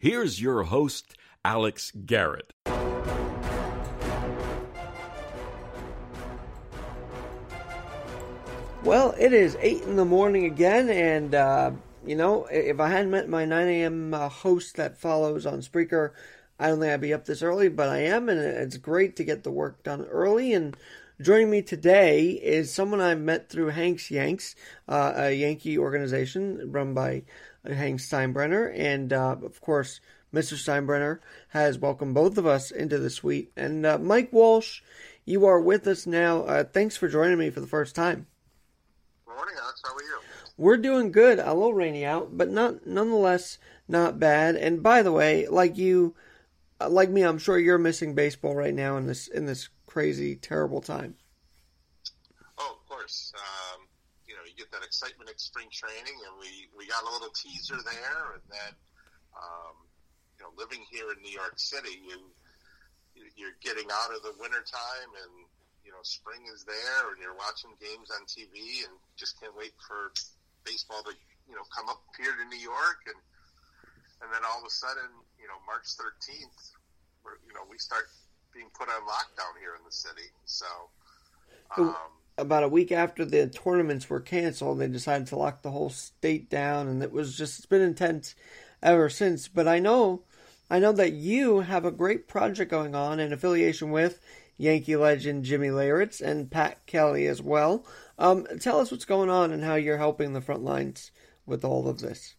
Here's your host, Alex Garrett. Well, it is 8 in the morning again, and, uh, you know, if I hadn't met my 9 a.m. Uh, host that follows on Spreaker, I don't think I'd be up this early, but I am, and it's great to get the work done early. And joining me today is someone I met through Hank's Yanks, uh, a Yankee organization run by Hank Steinbrenner. And, uh, of course, Mr. Steinbrenner has welcomed both of us into the suite. And, uh, Mike Walsh, you are with us now. Uh, thanks for joining me for the first time morning, Alex. How are you? We're doing good. A little rainy out, but not nonetheless not bad. And by the way, like you, uh, like me, I'm sure you're missing baseball right now in this in this crazy, terrible time. Oh, of course. You get that excitement at spring training, and we we got a little teaser there, and then um, you know, living here in New York City, you you're getting out of the winter time and you know, spring is there and you're watching games on TV and just can't wait for baseball to, you know, come up here to New York and and then all of a sudden, you know, March 13th, you know, we start being put on lockdown here in the city. So, um, about a week after the tournaments were canceled, they decided to lock the whole state down, and it was just it's been intense ever since. But I know, I know that you have a great project going on in affiliation with Yankee legend Jimmy Leyritz and Pat Kelly as well. Um, tell us what's going on and how you're helping the front lines with all of this.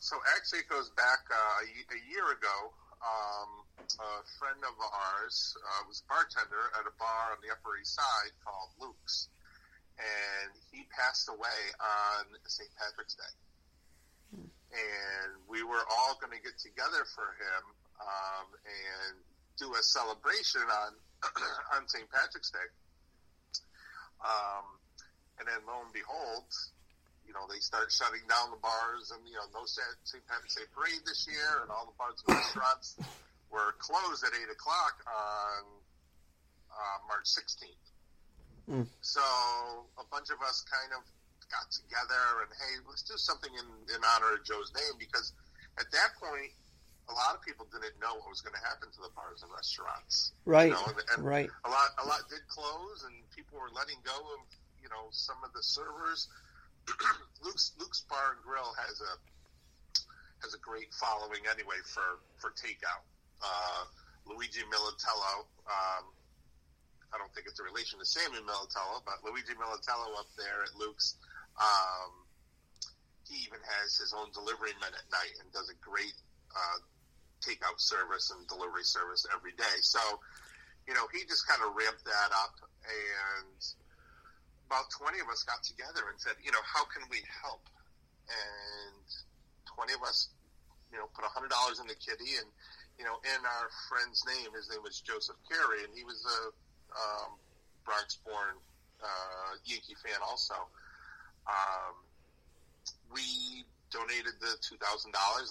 So actually, it goes back uh, a year ago. Um, a friend of ours uh, was a bartender at a bar on the Upper East Side called Luke's, and he passed away on St. Patrick's Day. And we were all going to get together for him um, and do a celebration on on St. Patrick's Day. Um, and then lo and behold, you know, they start shutting down the bars and, you know, no St. Patrick's Day parade this year and all the bars and restaurants were closed at 8 o'clock on uh, March 16th. Mm. So a bunch of us kind of got together and, hey, let's do something in, in honor of Joe's name because at that point, a lot of people didn't know what was going to happen to the bars and restaurants. Right. You know, and, and right. A lot, a lot did close, and people were letting go of you know some of the servers. Luke's Luke's Bar and Grill has a has a great following anyway for for takeout. Uh, Luigi Militello. Um, I don't think it's a relation to Sammy Militello, but Luigi Militello up there at Luke's. Um, he even has his own delivery men at night and does a great uh, takeout service and delivery service every day. So, you know, he just kind of ramped that up, and about 20 of us got together and said, you know, how can we help? And 20 of us, you know, put $100 in the kitty, and, you know, in our friend's name, his name was Joseph Carey, and he was a um, Bronx born uh, Yankee fan also. Um, we donated the $2,000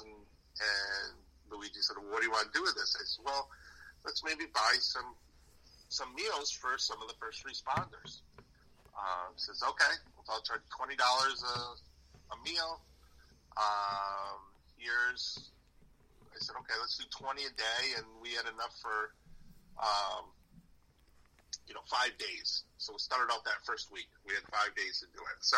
and, and Luigi said, well, "What do you want to do with this?" I said, "Well, let's maybe buy some some meals for some of the first responders." Uh, says, "Okay, I'll charge twenty dollars a a meal." Um, here's I said, "Okay, let's do twenty a day," and we had enough for um, you know five days. So we started out that first week. We had five days to do it. So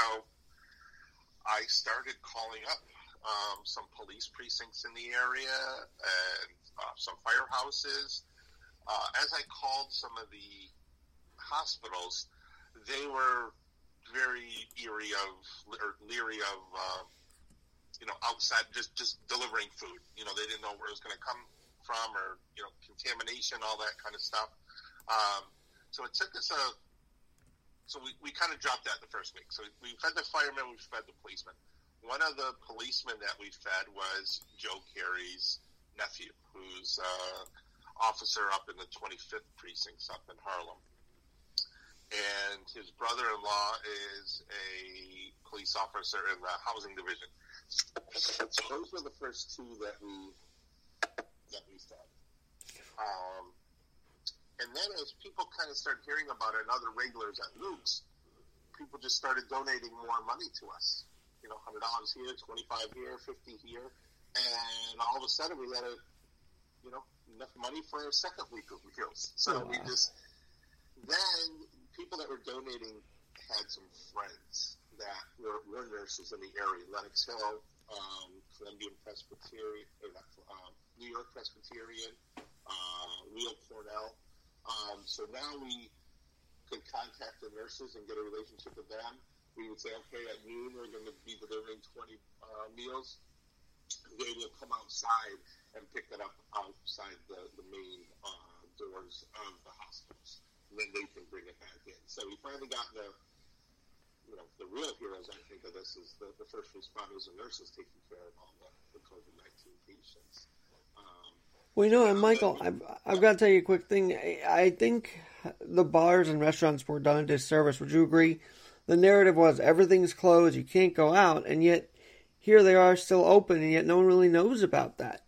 I started calling up um, some police precincts in the area and uh, some firehouses. Uh, as I called some of the hospitals, they were very eerie of or leery of uh, you know outside just just delivering food. You know they didn't know where it was going to come from or you know contamination, all that kind of stuff. Um, so it took us a so we, we kind of dropped that the first week. So we fed the firemen, we fed the policemen one of the policemen that we fed was Joe Carey's nephew, who's uh, officer up in the 25th precinct up in Harlem. And his brother-in-law is a police officer in the housing division. So those were the first two that we that we fed. Um, and then as people kind of started hearing about it and other regulars at Luke's, people just started donating more money to us you know, hundred dollars here, twenty five here, fifty here, and all of a sudden we had a, you know, enough money for a second week of meals. So we just then people that were donating had some friends that were, were nurses in the area, Lenox Hill, um, Columbian Presbyterian, or not, um, New York Presbyterian, uh, Leo Cornell. Um, so now we could contact the nurses and get a relationship with them. We would say, okay, at noon we're going to be delivering 20 uh, meals. They will come outside and pick it up outside the, the main uh, doors of the hospitals. And then they can bring it back in. So we finally got the, you know, the real heroes, I think, of this is the, the first responders and nurses taking care of all the, the COVID 19 patients. Um, Well, you know, and Michael, I've, I've got to tell you a quick thing. I, I think the bars and restaurants were done a disservice. Would you agree? The narrative was everything's closed, you can't go out, and yet here they are still open, and yet no one really knows about that.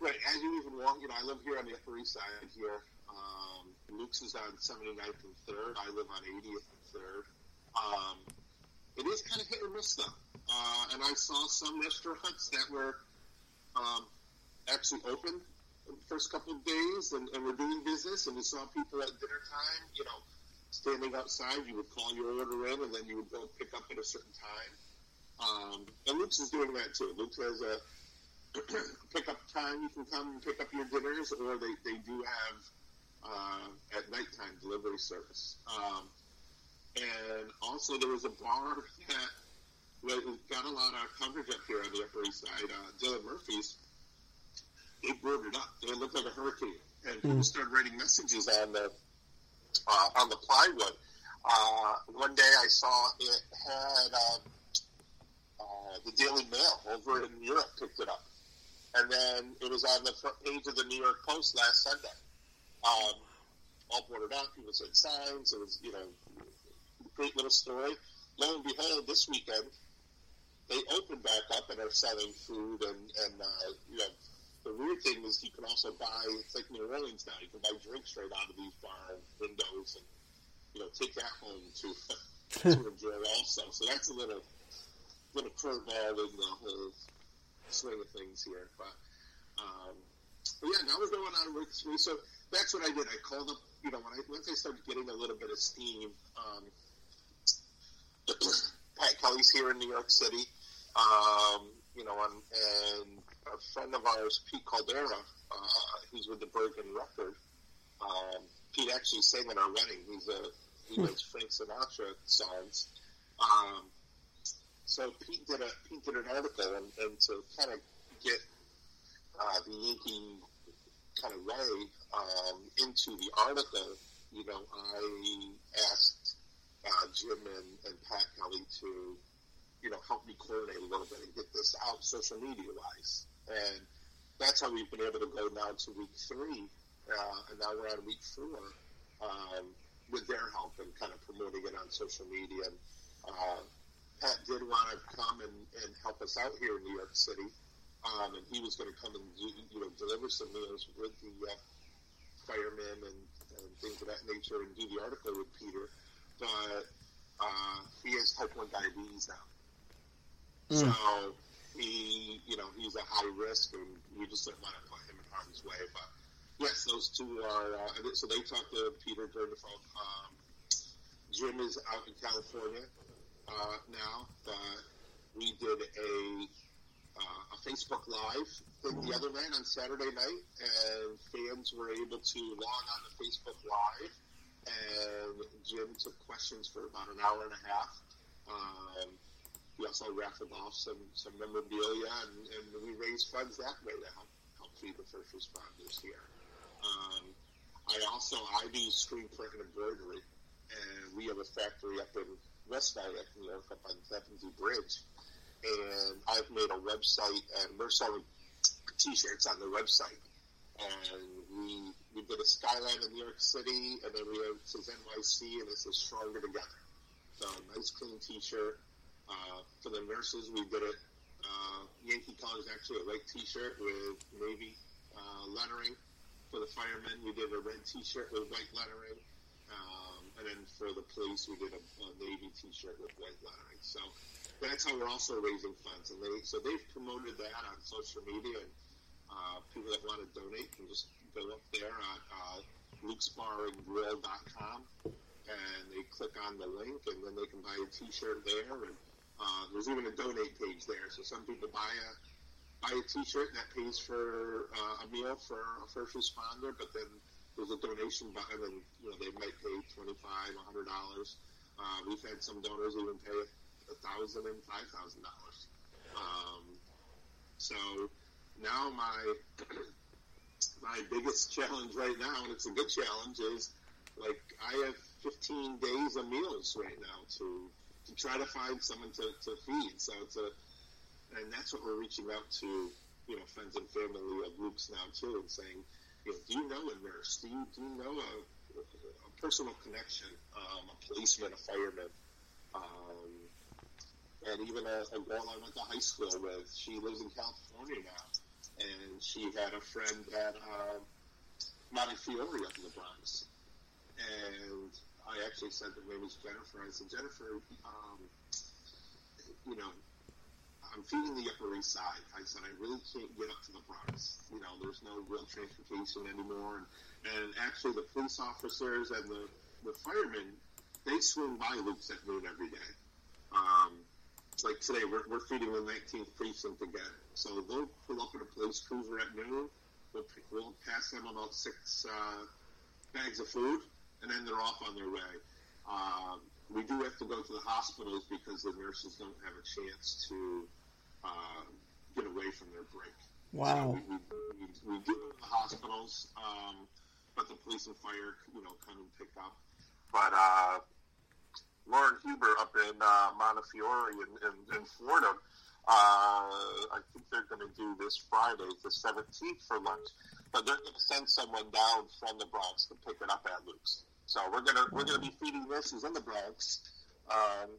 Right, as you even walk, you know, I live here on the Upper East Side here. Luke's is on 79th and 3rd. I live on 80th and 3rd. Um, it is kind of hit or miss, though. Uh, and I saw some restaurants that were um, actually open in the first couple of days and, and were doing business, and we saw people at dinner time, you know, standing outside. You would call your order in, and then you would go pick up at a certain time. Um, and Luke's is doing that too. Luke has a pickup time. You can come and pick up your dinners, or they, they do have uh, at nighttime delivery service. Um, and also, there was a bar that well, got a lot of coverage up here on the Upper East Side. Uh, Dylan Murphy's. They blew it up. It looked like a hurricane, and people started writing messages on the uh, on the plywood. Uh, one day, I saw it had um, uh, the Daily Mail over in Europe picked it up, and then it was on the front page of the New York Post last Sunday. Um, all boarded up. People said signs. It was you know great little story. Lo and behold, this weekend they opened back up and are selling food and and uh, you know the weird thing is you can also buy it's like New Orleans now. You can buy drinks right out of these bar windows and you know take that home to to enjoy also. So that's a little little curveball in the whole swing of things here. But um, but yeah, now we're going on three. So that's what I did. I called up. You know, when I once I started getting a little bit of steam. Um, Pat Kelly's here in New York City. Um, you know, and, and a friend of ours, Pete Caldera, uh, who's with the Bergen Record. Um, Pete actually sang at our wedding. He's a he makes Frank Sinatra songs. Um, so Pete did a Pete did an article, and, and to kind of get uh, the Yankee kind of way um, into the article, you know, I asked uh, Jim and, and Pat Kelly to, you know, help me coordinate a little bit and get this out social media wise. And that's how we've been able to go now to week three, uh, and now we're on week four um, with their help and kind of promoting it on social media. And uh, Pat did want to come and, and help us out here in New York City, um, and he was going to come and you know deliver some meals with the uh, firemen and, and things of that nature and do the article with Peter. But uh, he has type one diabetes now, so he you know he's a high risk, and we just don't want to put him in harm's way. But yes, those two are. Uh, so they talked to Peter during the phone. Um, Jim is out in California uh, now, but we did a uh, a Facebook Live thing the other night on Saturday night, and fans were able to log on to Facebook Live, and Jim took questions for about an hour and a half. Um, we also raffled off some, some memorabilia, and, and we raised funds that way to help help feed the first responders here. Um, I also I do screen print and embroidery, and we have a factory up in West Nyack, New York, up on Tappan Bridge. And I've made a website, and we're selling T-shirts on the website. And we we did a skyline in New York City, and then we have it says NYC, and it says Stronger Together. So nice clean T-shirt. Uh, for the nurses, we did it. Uh, Yankee colors actually a white T-shirt with navy uh, lettering. For the firemen, we did a red T-shirt with white lettering. Um, and then for the police, we did a, a navy T-shirt with white lettering. So that's how we're also raising funds. And they so they've promoted that on social media, and uh, people that want to donate can just go up there at uh, luke'sbarandgrill.com and they click on the link, and then they can buy a T-shirt there. And uh, there's even a donate page there, so some people buy a buy a T-shirt that pays for uh, a meal for a first responder, but then there's a donation button, and you know they might pay twenty five, a hundred dollars. Uh, we've had some donors even pay a thousand and five thousand dollars. Um, so now my my biggest challenge right now, and it's a good challenge, is like I have 15 days of meals right now to to try to find someone to, to feed. So it's a and that's what we're reaching out to, you know, friends and family of Luke's now too, and saying, you know, do you know a nurse? Do you do you know a, a personal connection, um, a policeman, a fireman, um, and even a, a girl I went to high school with. She lives in California now, and she had a friend at uh, Montefiore up in the Bronx, and I actually said her name was Jennifer. I said, Jennifer, um, you know, I'm feeding the Upper East Side. I said, I really can't get up to the Bronx. You know, there's no real transportation anymore. And, and actually, the police officers and the, the firemen, they swing by Luke's at noon every day. Um, like today, we're, we're feeding the 19th precinct again. So they'll pull up in a police cruiser at noon. We'll, we'll pass them about six uh, bags of food, and then they're off on their way. Um, we do have to go to the hospitals because the nurses don't have a chance to uh, get away from their break. Wow. So we, we, we, we do go to the hospitals, um, but the police and fire, you know, come and pick up. But uh, Lauren Huber up in uh, Montefiore in, in, in Florida, uh, I think they're going to do this Friday, the 17th, for lunch. But they're going to send someone down from the Bronx to pick it up at Luke's. So we're gonna we're gonna be feeding nurses in the Bronx, um,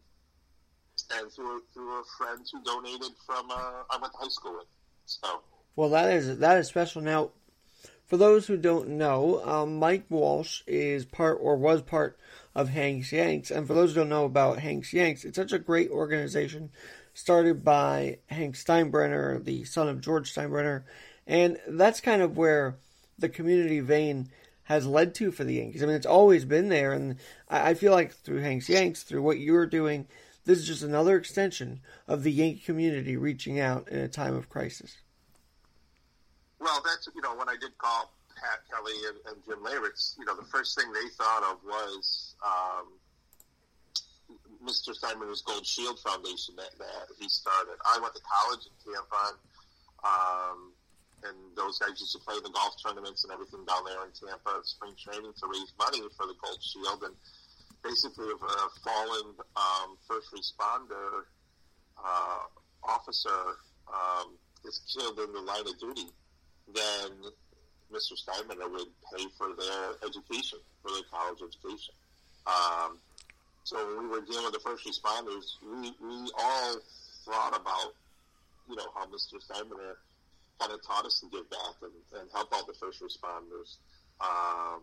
and through through a friend who donated from uh, I went to high school with. So Well, that is that is special. Now, for those who don't know, um, Mike Walsh is part or was part of Hanks Yanks, and for those who don't know about Hanks Yanks, it's such a great organization started by Hank Steinbrenner, the son of George Steinbrenner, and that's kind of where the community vein has led to for the Yankees. I mean, it's always been there, and I, I feel like through Hanks Yanks, through what you're doing, this is just another extension of the Yankee community reaching out in a time of crisis. Well, that's you know when I did call Pat Kelly and, and Jim Leyritz, you know the first thing they thought of was um, Mr. Simon's Gold Shield Foundation that, that he started. I went to college in Tampa, um, and those guys used to play the golf tournaments and everything down there in Tampa, spring training to raise money for the Gold Shield. And basically, if a fallen um, first responder uh, officer um, is killed in the line of duty, then Mr. Steinbrenner would pay for their education, for their college education. Um, so when we were dealing with the first responders, we, we all thought about, you know, how Mr. Steinbrenner kind of taught us to give back and, and help out the first responders. Um,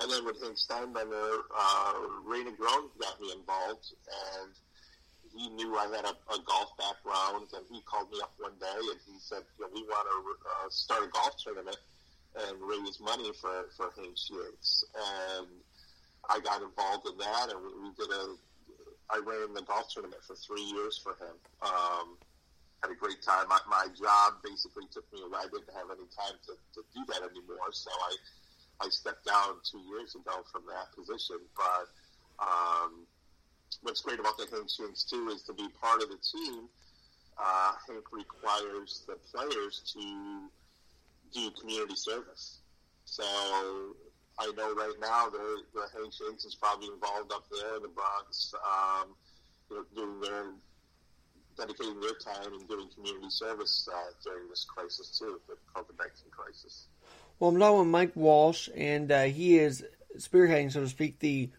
and then with Hank Steinbrenner, uh, Ray Negron got me involved, and he knew I had a, a golf background, and he called me up day and he said, you know, we want to uh, start a golf tournament and raise money for, for Hanks Yanks. And I got involved in that, and we, we did a. I ran the golf tournament for three years for him. Um, had a great time. My, my job basically took me away. I didn't have any time to, to do that anymore, so I I stepped down two years ago from that position. But um, what's great about the Hanks Yanks too is to be part of the team. Uh, Hank requires the players to do community service. So I know right now the Hanks Yanks is probably involved up there in the Bronx, um, you know, doing their dedicating their time and doing community service uh, during this crisis too, the COVID nineteen crisis. Well, I'm talking with Mike Walsh, and uh, he is spearheading, so to speak, the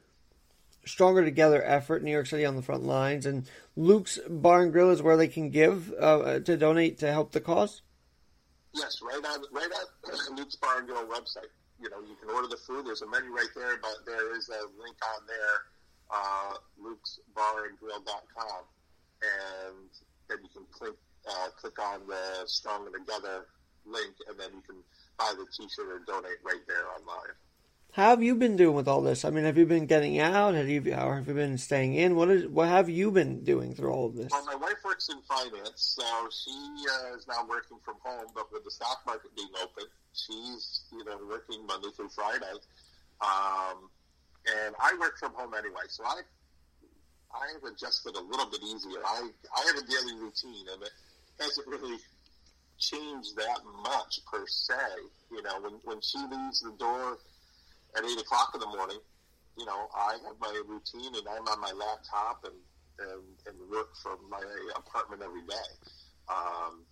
Stronger Together effort, New York City on the front lines. And Luke's Bar and Grill is where they can give uh, to donate to help the cause. Yes, right on right on Luke's Bar and Grill website. You know, you can order the food. There's a menu right there, but there is a link on there, uh, luke'sbarandgrill.com. and then you can click uh, click on the Stronger Together link, and then you can buy the T-shirt or donate right there online. How have you been doing with all this? I mean, have you been getting out? Have you, or have you been staying in? What is what have you been doing through all of this? Well, my wife works in finance, so she uh, is now working from home. But with the stock market being open, she's you know working Monday through Friday, um, and I work from home anyway. So I I have adjusted a little bit easier. I I have a daily routine, and it hasn't really changed that much per se. You know, when when she leaves the door at eight o'clock in the morning, you know, I have my routine and I'm on my laptop and, and, and work from my apartment every day. Um,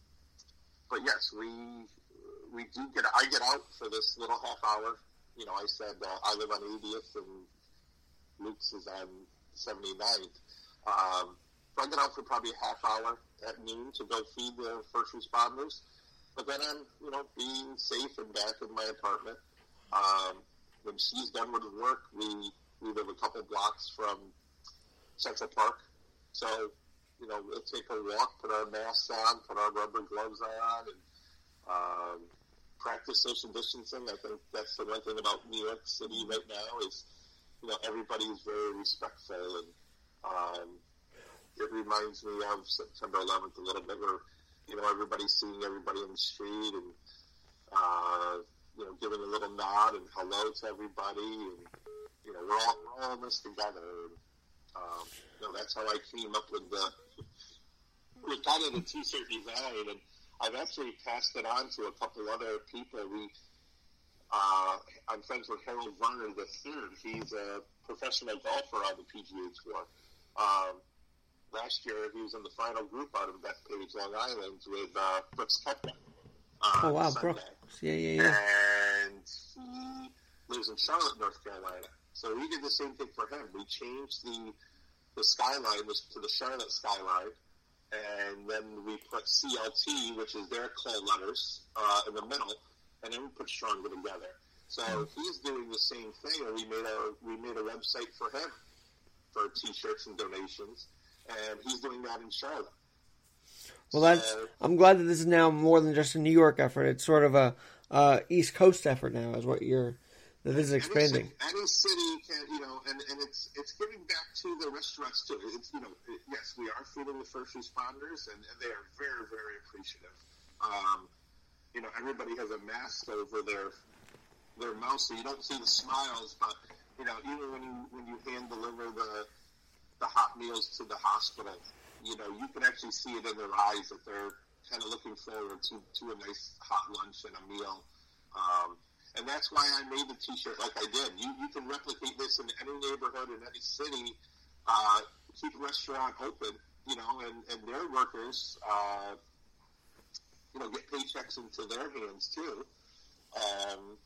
but yes, we, we do get, I get out for this little half hour. You know, I said uh, I live on 80th and Luke's is on 79th. Um, so I get out for probably a half hour at noon to go feed the first responders. But then I'm, you know, being safe and back in my apartment. Um, when she's done with work, we we live a couple blocks from Central Park, so you know we'll take a walk, put our masks on, put our rubber gloves on, and um, practice social distancing. I think that's the one thing about New York City right now is you know everybody is very respectful, and um, it reminds me of September 11th a little bit, where you know everybody's seeing everybody in the street and. Uh, you know, giving a little nod and hello to everybody, and you know, we're all we're all in this together. And, um, you know, that's how I came up with the with kind of the t-shirt design, and I've actually passed it on to a couple other people. We uh, I'm friends with Harold Varner the third. He's a professional golfer on the PGA Tour. Um, last year, he was in the final group out of Bethpage, Long Island, with uh, Brooks Koepka. Uh, oh wow, Brooks. Yeah, yeah, yeah. And he lives in Charlotte, North Carolina. So we did the same thing for him. We changed the the skyline was to the Charlotte skyline, and then we put CLT, which is their call letters, uh, in the middle, and then we put Stronger together. So hmm. he's doing the same thing, and we made a we made a website for him for T-shirts and donations, and he's doing that in Charlotte. Well, that's. I'm glad that this is now more than just a New York effort. It's sort of a uh, East Coast effort now, is what you're. That is expanding. Any, any city can, you know, and, and it's it's giving back to the restaurants too. It's you know, it, yes, we are feeding the first responders, and, and they are very very appreciative. Um, you know, everybody has a mask over their their mouth, so you don't see the smiles. But you know, even when you when you hand deliver the the hot meals to the hospital, you know, you can actually see it in their eyes that they're kind of looking forward to, to a nice hot lunch and a meal. Um, and that's why I made the T-shirt like I did. You you can replicate this in any neighborhood in any city. Uh, keep a restaurant open, you know, and, and their workers, uh, you know, get paychecks into their hands too. Um,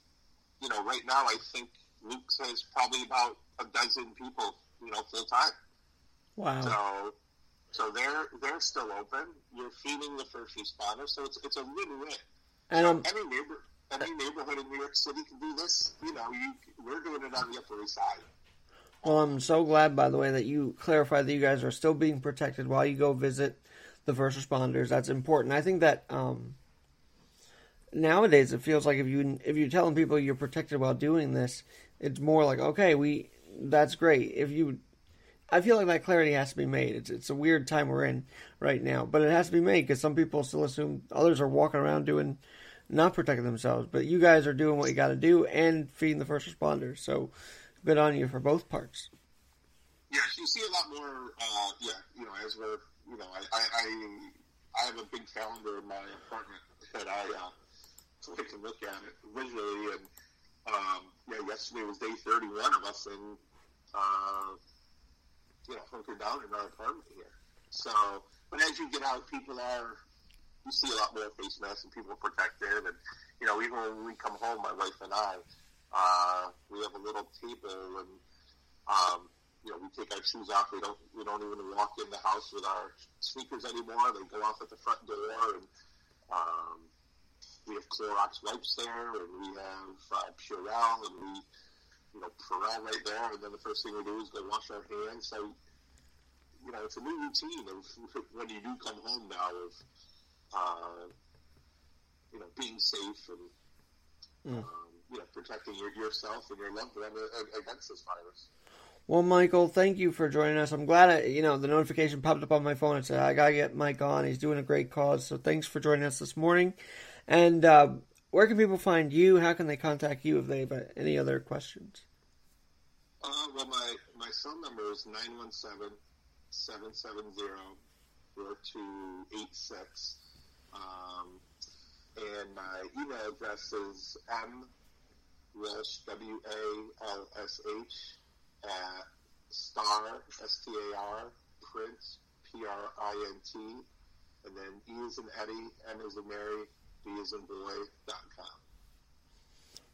you know, right now I think Luke's has probably about a dozen people, you know, full time. Wow. So so they're they're still open. You're feeding the first responders, so it's it's a win-win. And so um, any neighbor any neighborhood in New York City can do this. You know, you we're doing it on the Upper East Side. Well, I'm so glad, by the way, that you clarified that you guys are still being protected while you go visit the first responders. That's important. I think that um, nowadays it feels like if you if you're telling people you're protected while doing this, it's more like okay, we that's great. If you I feel like that clarity has to be made. It's it's a weird time we're in right now, but it has to be made because some people still assume others are walking around doing not protecting themselves, but you guys are doing what you got to do and feeding the first responders. So good on you for both parts. Yeah, you see a lot more. Uh, yeah, you know, as we're you know, I, I I, have a big calendar in my apartment that I uh, I can look at it visually and. Um, yeah, yesterday was day 31 of us, and uh, you know, hunkered down in our apartment here. So, but as you get out, people are, you see a lot more face masks and people protected. And, you know, even when we come home, my wife and I, uh, we have a little table and, um, you know, we take our shoes off. We don't, we don't even walk in the house with our sneakers anymore. They go off at the front door and, um, we have Clorox wipes there and we have, uh, Purell and we, you know, Purell right there, and then the first thing we do is go wash our hands. So, you know, it's a new routine of when you do come home now of, uh, you know, being safe and, um, you know, protecting your, yourself and your loved one against this virus. Well, Michael, thank you for joining us. I'm glad I, you know the notification popped up on my phone and said I gotta get Mike on. He's doing a great cause. So thanks for joining us this morning. And uh, where can people find you? How can they contact you if they have uh, any other questions? Uh, well, my, my phone number is 917 770 4286. Um, and my email address is m walsh w a l s h at star s t a r print p r i n t and then e is an Eddie, m is a Mary, b is in boy dot com.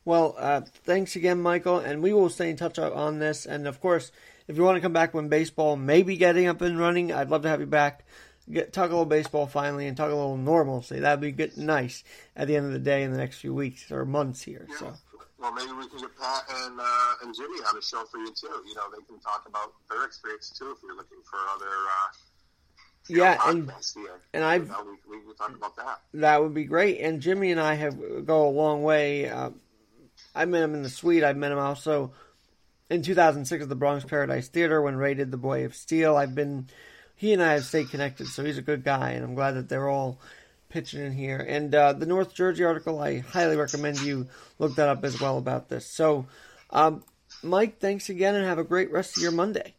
Well, uh, thanks again, Michael, and we will stay in touch on this. And of course, if you want to come back when baseball may be getting up and running, I'd love to have you back. Get, talk a little baseball finally and talk a little normalcy. That'd be good, nice at the end of the day in the next few weeks or months here. Yeah. So. Well, maybe we can get Pat and uh, and Jimmy on the show for you too. You know, they can talk about their experience too if you're looking for other. Uh, Yeah, and- and I've- You we, we talk about that. That would be great. And Jimmy and I have go a long way. Uh, I met him in the suite. I met him also in 2006 at the Bronx Paradise Theater when Ray did The Boy of Steel. I've been, he and I have stayed connected, so he's a good guy, and I'm glad that they're all pitching in here. And uh, the North Jersey article, I highly recommend you look that up as well about this. So, um, Mike, thanks again, and have a great rest of your Monday.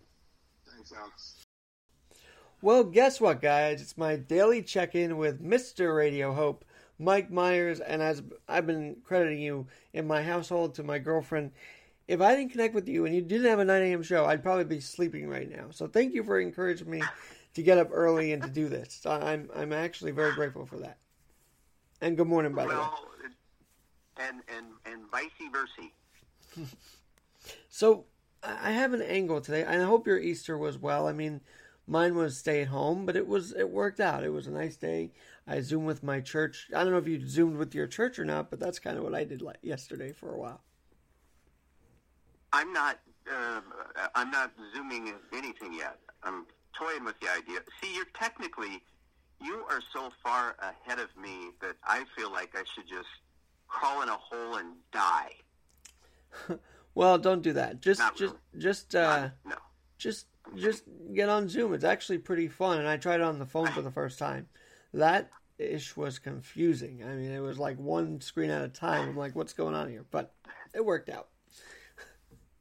Well, guess what, guys? It's my daily check in with Mr. Radio Hope, Mike Myers, and as I've been crediting you in my household to my girlfriend, if I didn't connect with you and you didn't have a 9 a.m. show, I'd probably be sleeping right now. So thank you for encouraging me to get up early and to do this. I'm I'm actually very grateful for that. And good morning, by the way. and and and vice versa. So I I have an angle today, and I hope your Easter was well. I mean, mine was stay at home, but it was it worked out. It was a nice day. I zoomed with my church. I don't know if you zoomed with your church or not, but that's kind of what I did like yesterday for a while. I'm not. Uh, I'm not zooming anything yet. I'm toying with the idea. See, you're technically, you are so far ahead of me that I feel like I should just crawl in a hole and die. Well, don't do that. Just Not just just uh no. just just get on Zoom. It's actually pretty fun, and I tried it on the phone for the first time. That ish was confusing. I mean, it was like one screen at a time. I'm like, what's going on here? But it worked out.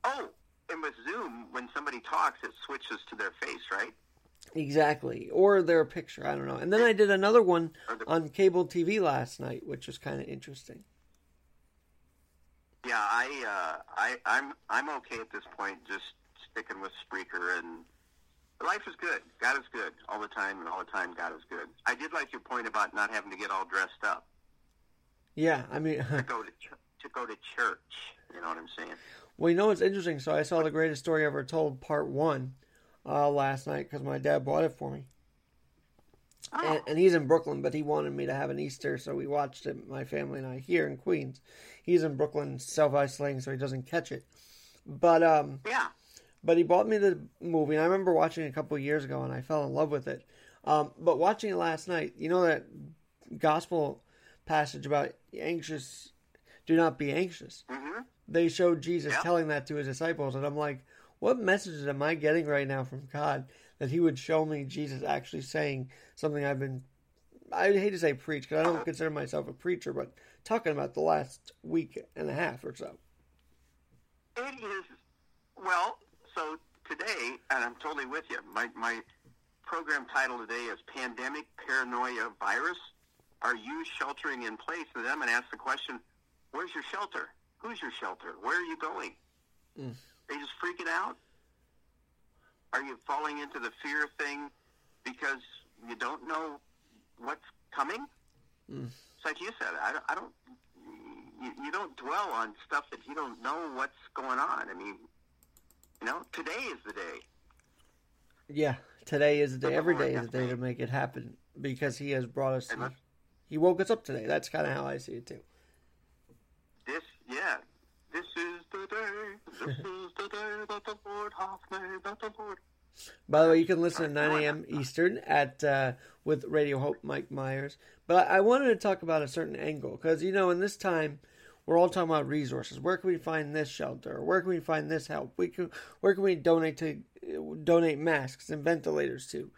Oh, and with Zoom, when somebody talks, it switches to their face, right? Exactly. Or their picture. I don't know. And then I did another one on cable TV last night, which was kind of interesting. Yeah, I, uh, I, I'm, I'm okay at this point, just sticking with Spreaker, and life is good. God is good all the time, and all the time, God is good. I did like your point about not having to get all dressed up Yeah, I mean, to go to ch- to go to church. You know what I'm saying? well, you know what's interesting? So I saw the greatest story ever told, part one, uh, last night because my dad bought it for me. And, and he's in Brooklyn, but he wanted me to have an Easter, so we watched it, my family and I, here in Queens. He's in Brooklyn, self isolating, so he doesn't catch it. But um, Yeah. But he bought me the movie, and I remember watching it a couple years ago, and I fell in love with it. Um, but watching it last night, you know that gospel passage about anxious, do not be anxious. hmm They showed Jesus Yeah. telling that to his disciples, and I'm like, what messages am I getting right now from God that He would show me Jesus actually saying something I've been, I hate to say preach because I don't consider myself a preacher, but talking about the last week and a half or so. It is. Well, so today, and I'm totally with you. My my program title today is "Pandemic Paranoia Virus." Are you sheltering in place? And then I'm going to ask the question: Where's your shelter? Who's your shelter? Where are you going? Mm. Are you just freaking out? Are you falling into the fear thing because you don't know what's coming? Mm. It's like you said. I, don't- I don't. You, you don't dwell on stuff that you don't know what's going on. I mean, know, today is the day. Yeah, today is the day. Every day Every before day it is the day to make it happen because He has brought us. To, he woke us up today. That's kind of how I see it too. This, yeah, this is the day. This is the day that the Lord hath made. That the Lord. By the way, you can listen at 9 a.m. Eastern at uh, with Radio Hope Mike Myers. But I, I wanted to talk about a certain angle because you know in this time we're all talking about resources. Where can we find this shelter? Where can we find this help? We can where can we donate to donate masks and ventilators to?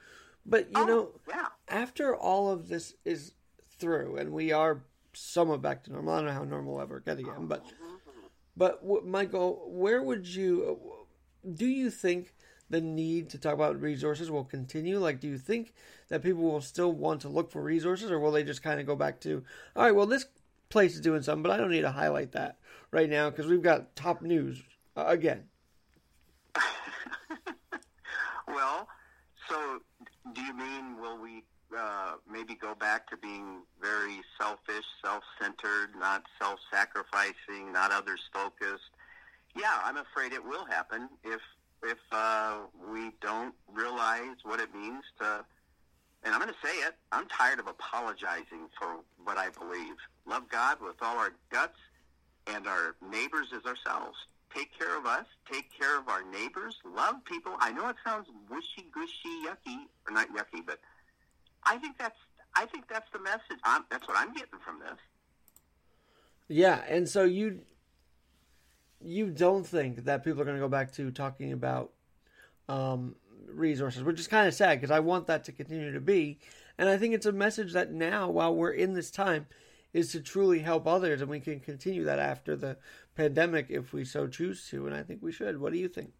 But you Oh, know, yeah. after all of this is through and we are somewhat back to normal, I don't know how normal will ever get again, but but Michael, where would you do you think the need to talk about resources will continue? Like, do you think that people will still want to look for resources, or will they just kind of go back to, all right, well, this place is doing something, but I don't need to highlight that right now because we've got top news uh, again. Well, so do you mean will we uh, maybe go back to being very selfish, self-centered, not self-sacrificing, not others-focused? Yeah, I'm afraid it will happen if if uh, we don't realize what it means to. And I'm going to say it. I'm tired of apologizing for what I believe. Love God with all our guts, and our neighbors as ourselves. Take care of us. Take care of our neighbors. Love people. I know it sounds wishy gushy, yucky, or not yucky, but I think that's I think that's the message. I'm, that's what I'm getting from this. Yeah, and so you you don't think that people are going to go back to talking about um, resources, which is kind of sad because I want that to continue to be, and I think it's a message that now, while we're in this time, is to truly help others, and we can continue that after the pandemic if we so choose to, and I think we should. What do you think?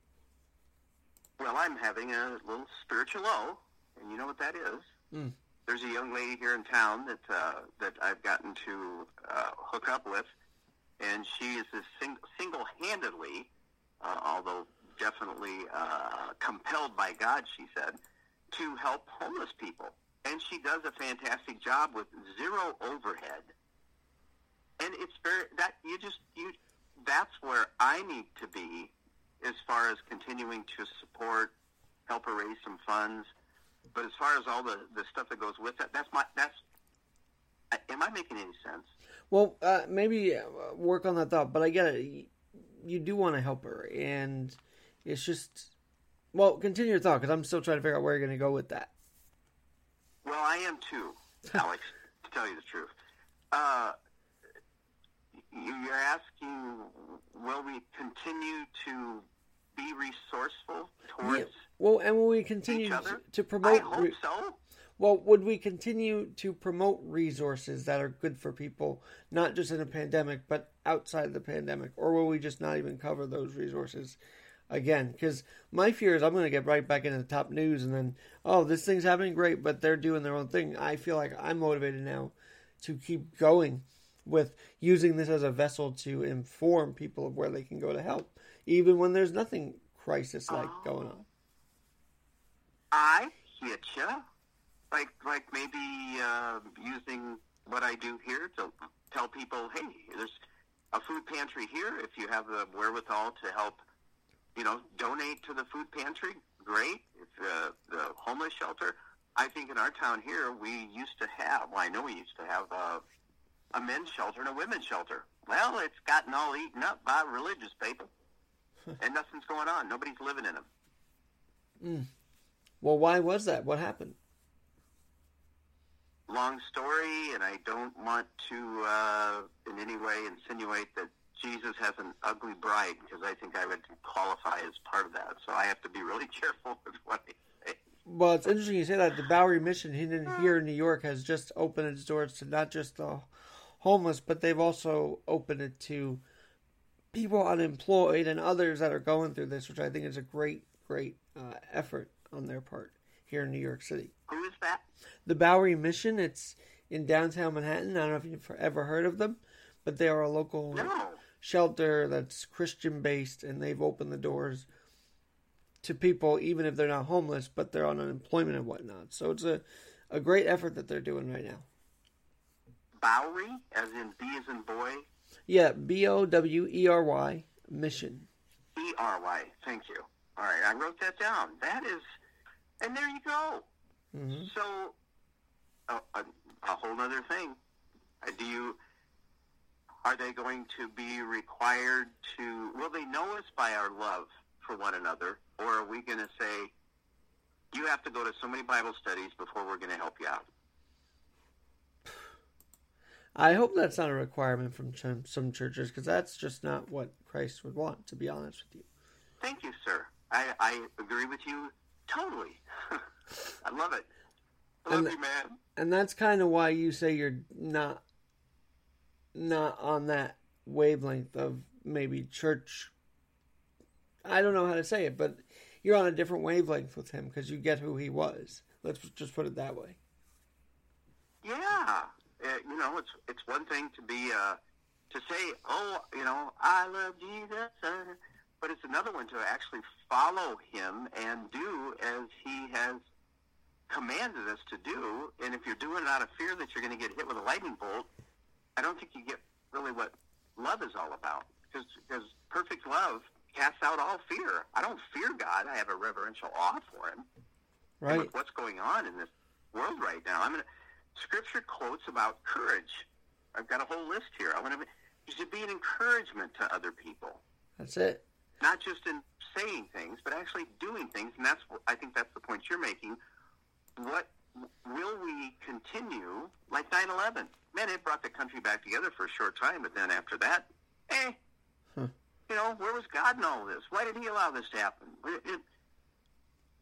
Well, I'm having a little spiritual low, and you know what that is. Mm. There's a young lady here in town that uh, that I've gotten to uh, hook up with, and she is a sing- single-handedly, uh, although definitely uh, compelled by God, she said, to help homeless people, and she does a fantastic job with zero overhead. And it's very that you just you that's where I need to be as far as continuing to support, help her raise some funds. But as far as all the, the stuff that goes with that, that's my that's. Am I making any sense? Well, uh, maybe uh, work on that thought, but I get it. You do want to help her, and it's just well, continue your thought because I'm still trying to figure out where you're going to go with that. Well, I am too, Alex. to tell you the truth, uh, you- you're asking, will we continue to be resourceful towards Yeah, Well, and will we continue to I promote? hope re- so. well, would we continue to promote resources that are good for people, not just in a pandemic, but outside of the pandemic, or will we just not even cover those resources again? Because my fear is I'm going to get right back into the top news, and then oh, this thing's happening, great, but they're doing their own thing. I feel like I'm motivated now to keep going with using this as a vessel to inform people of where they can go to help, even when there's nothing crisis like going on. I get you. Like, like maybe uh, using what I do here to tell people, hey, there's a food pantry here. If you have the wherewithal to help, you know, donate to the food pantry, great. If uh, the homeless shelter, I think in our town here, we used to have. Well, I know we used to have uh, a men's shelter and a women's shelter. Well, it's gotten all eaten up by religious people, and nothing's going on. Nobody's living in them. Well, why was that? What happened? long story, and I don't want to uh, in any way insinuate that Jesus has an ugly bride because I think I would qualify as part of that. So I have to be really careful with what I say. Well, it's interesting you say that. The Bowery Mission here in New York has just opened its doors to not just the homeless, but they've also opened it to people unemployed and others that are going through this, which I think is a great, great uh, effort on their part here in New York City. Who is that? The Bowery Mission, it's in downtown Manhattan. I don't know if you've ever heard of them, but they are a local No. Shelter that's Christian based, and they've opened the doors to people, even if they're not homeless, but they're on unemployment and whatnot. So it's a, a great effort that they're doing right now. Bowery, as in B as in boy, Yeah, B O W E R Y mission. E R Y. Thank you. All right, I wrote that down. That is, and there you go. hmm So, a, a, a whole other thing. Uh, Do you? Are they going to be required to? Will they know us by our love for one another, or are we going to say, you have to go to so many Bible studies before we're going to help you out. I hope that's not a requirement from ch- some churches because that's just not what Christ would want, to be honest with you. Thank you, sir. I, I agree with you totally. I love it. I love And- you, man. And that's kind of why you say you're not not on that wavelength of maybe church. I don't know how to say it, but you're on a different wavelength with him because you get who he was. Let's just put it that way. Yeah, uh, you know, it's it's one thing to be uh, to say, oh, you know, I love Jesus, uh, but it's another one to actually follow him and do as he has commanded us to do. And if you're doing it out of fear that you're going to get hit with a lightning bolt, I don't think you get really what love is all about. Because because perfect love casts out all fear. I don't fear God. I have a reverential awe for him and Right. with what's going on in this world right now. I'm gonna scripture quotes about courage. I've got a whole list here. I want to be, you should be an encouragement to other people, That's it. not just in saying things, but actually doing things. And that's I think that's the point you're making. What will we continue like 9/11? Man, it brought the country back together for a short time, but then after that, eh. Huh. You know, where was God in all this? Why did He allow this to happen? It- it-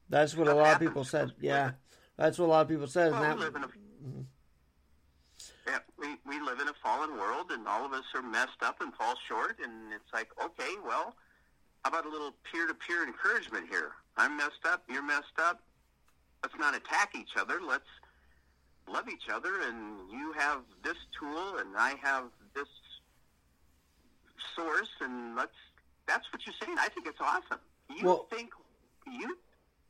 That's what a lot of people said. Yeah, that's what a lot of people said. Well, and we live in a yeah, we, we live in a fallen world, and all of us are messed up and fall short. And it's like, okay, well, how about a little peer-to-peer encouragement here? I'm messed up, you're messed up. Let's not attack each other. Let's love each other. And you have this tool, and I have this source, and let's. That's what you're saying. I think it's awesome. You Well- think you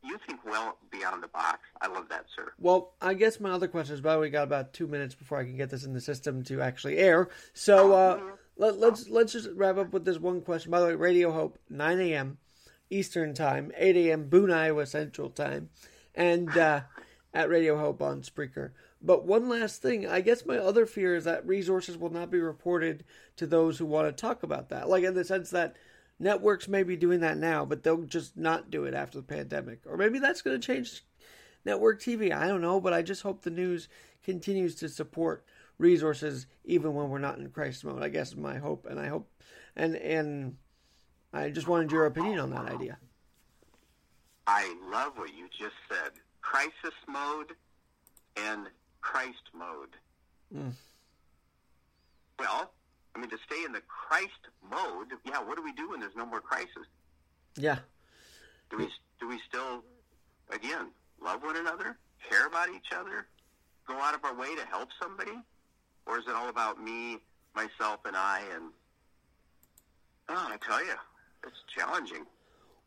you think well beyond the box. I love that, sir. Well, I guess my other question is, by the way, we got about two minutes before I can get this in the system to actually air. So uh, let, let's let's just wrap up with this one question. By the way, Radio Hope, 9 a.m. Eastern Time, 8 a.m. Boone, Iowa Central Time, and uh, at Radio Hope on Spreaker. But one last thing, I guess my other fear is that resources will not be reported to those who want to talk about that. Like in the sense that networks may be doing that now, but they'll just not do it after the pandemic. Or maybe that's going to change network TV. I don't know, but I just hope the news continues to support resources even when we're not in crisis mode. I guess is my hope, and I hope, and and I just wanted your opinion on that idea. I love what you just said. Crisis mode and Christ mode. Mm. Well, I mean, to stay in the Christ mode, yeah. What do we do when there's no more crisis? Yeah, Do we do we still, again, love one another, care about each other, go out of our way to help somebody, or is it all about me, myself, and I? And oh, I tell you, it's challenging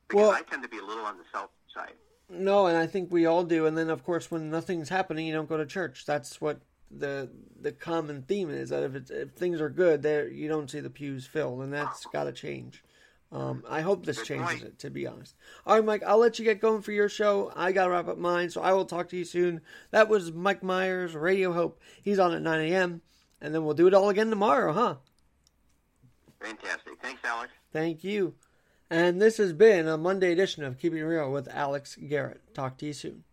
because Well- I tend to be a little on the self side. no, and I think we all do. And then of course, when nothing's happening, you don't go to church. That's what the the common theme is. That if it's, if things are good, there you don't see the pews filled, and that's got to change. Um, I hope this changes it, to be honest. All right, Mike, I'll let you get going for your show. I got to wrap up mine, so I will talk to you soon. That was Mike Myers, Radio Hope. He's on at 9 a.m., and then we'll do it all again tomorrow, huh? Fantastic. Thanks, Alex. Thank you. And this has been a Monday edition of Keeping Real with Alex Garrett. Talk to you soon.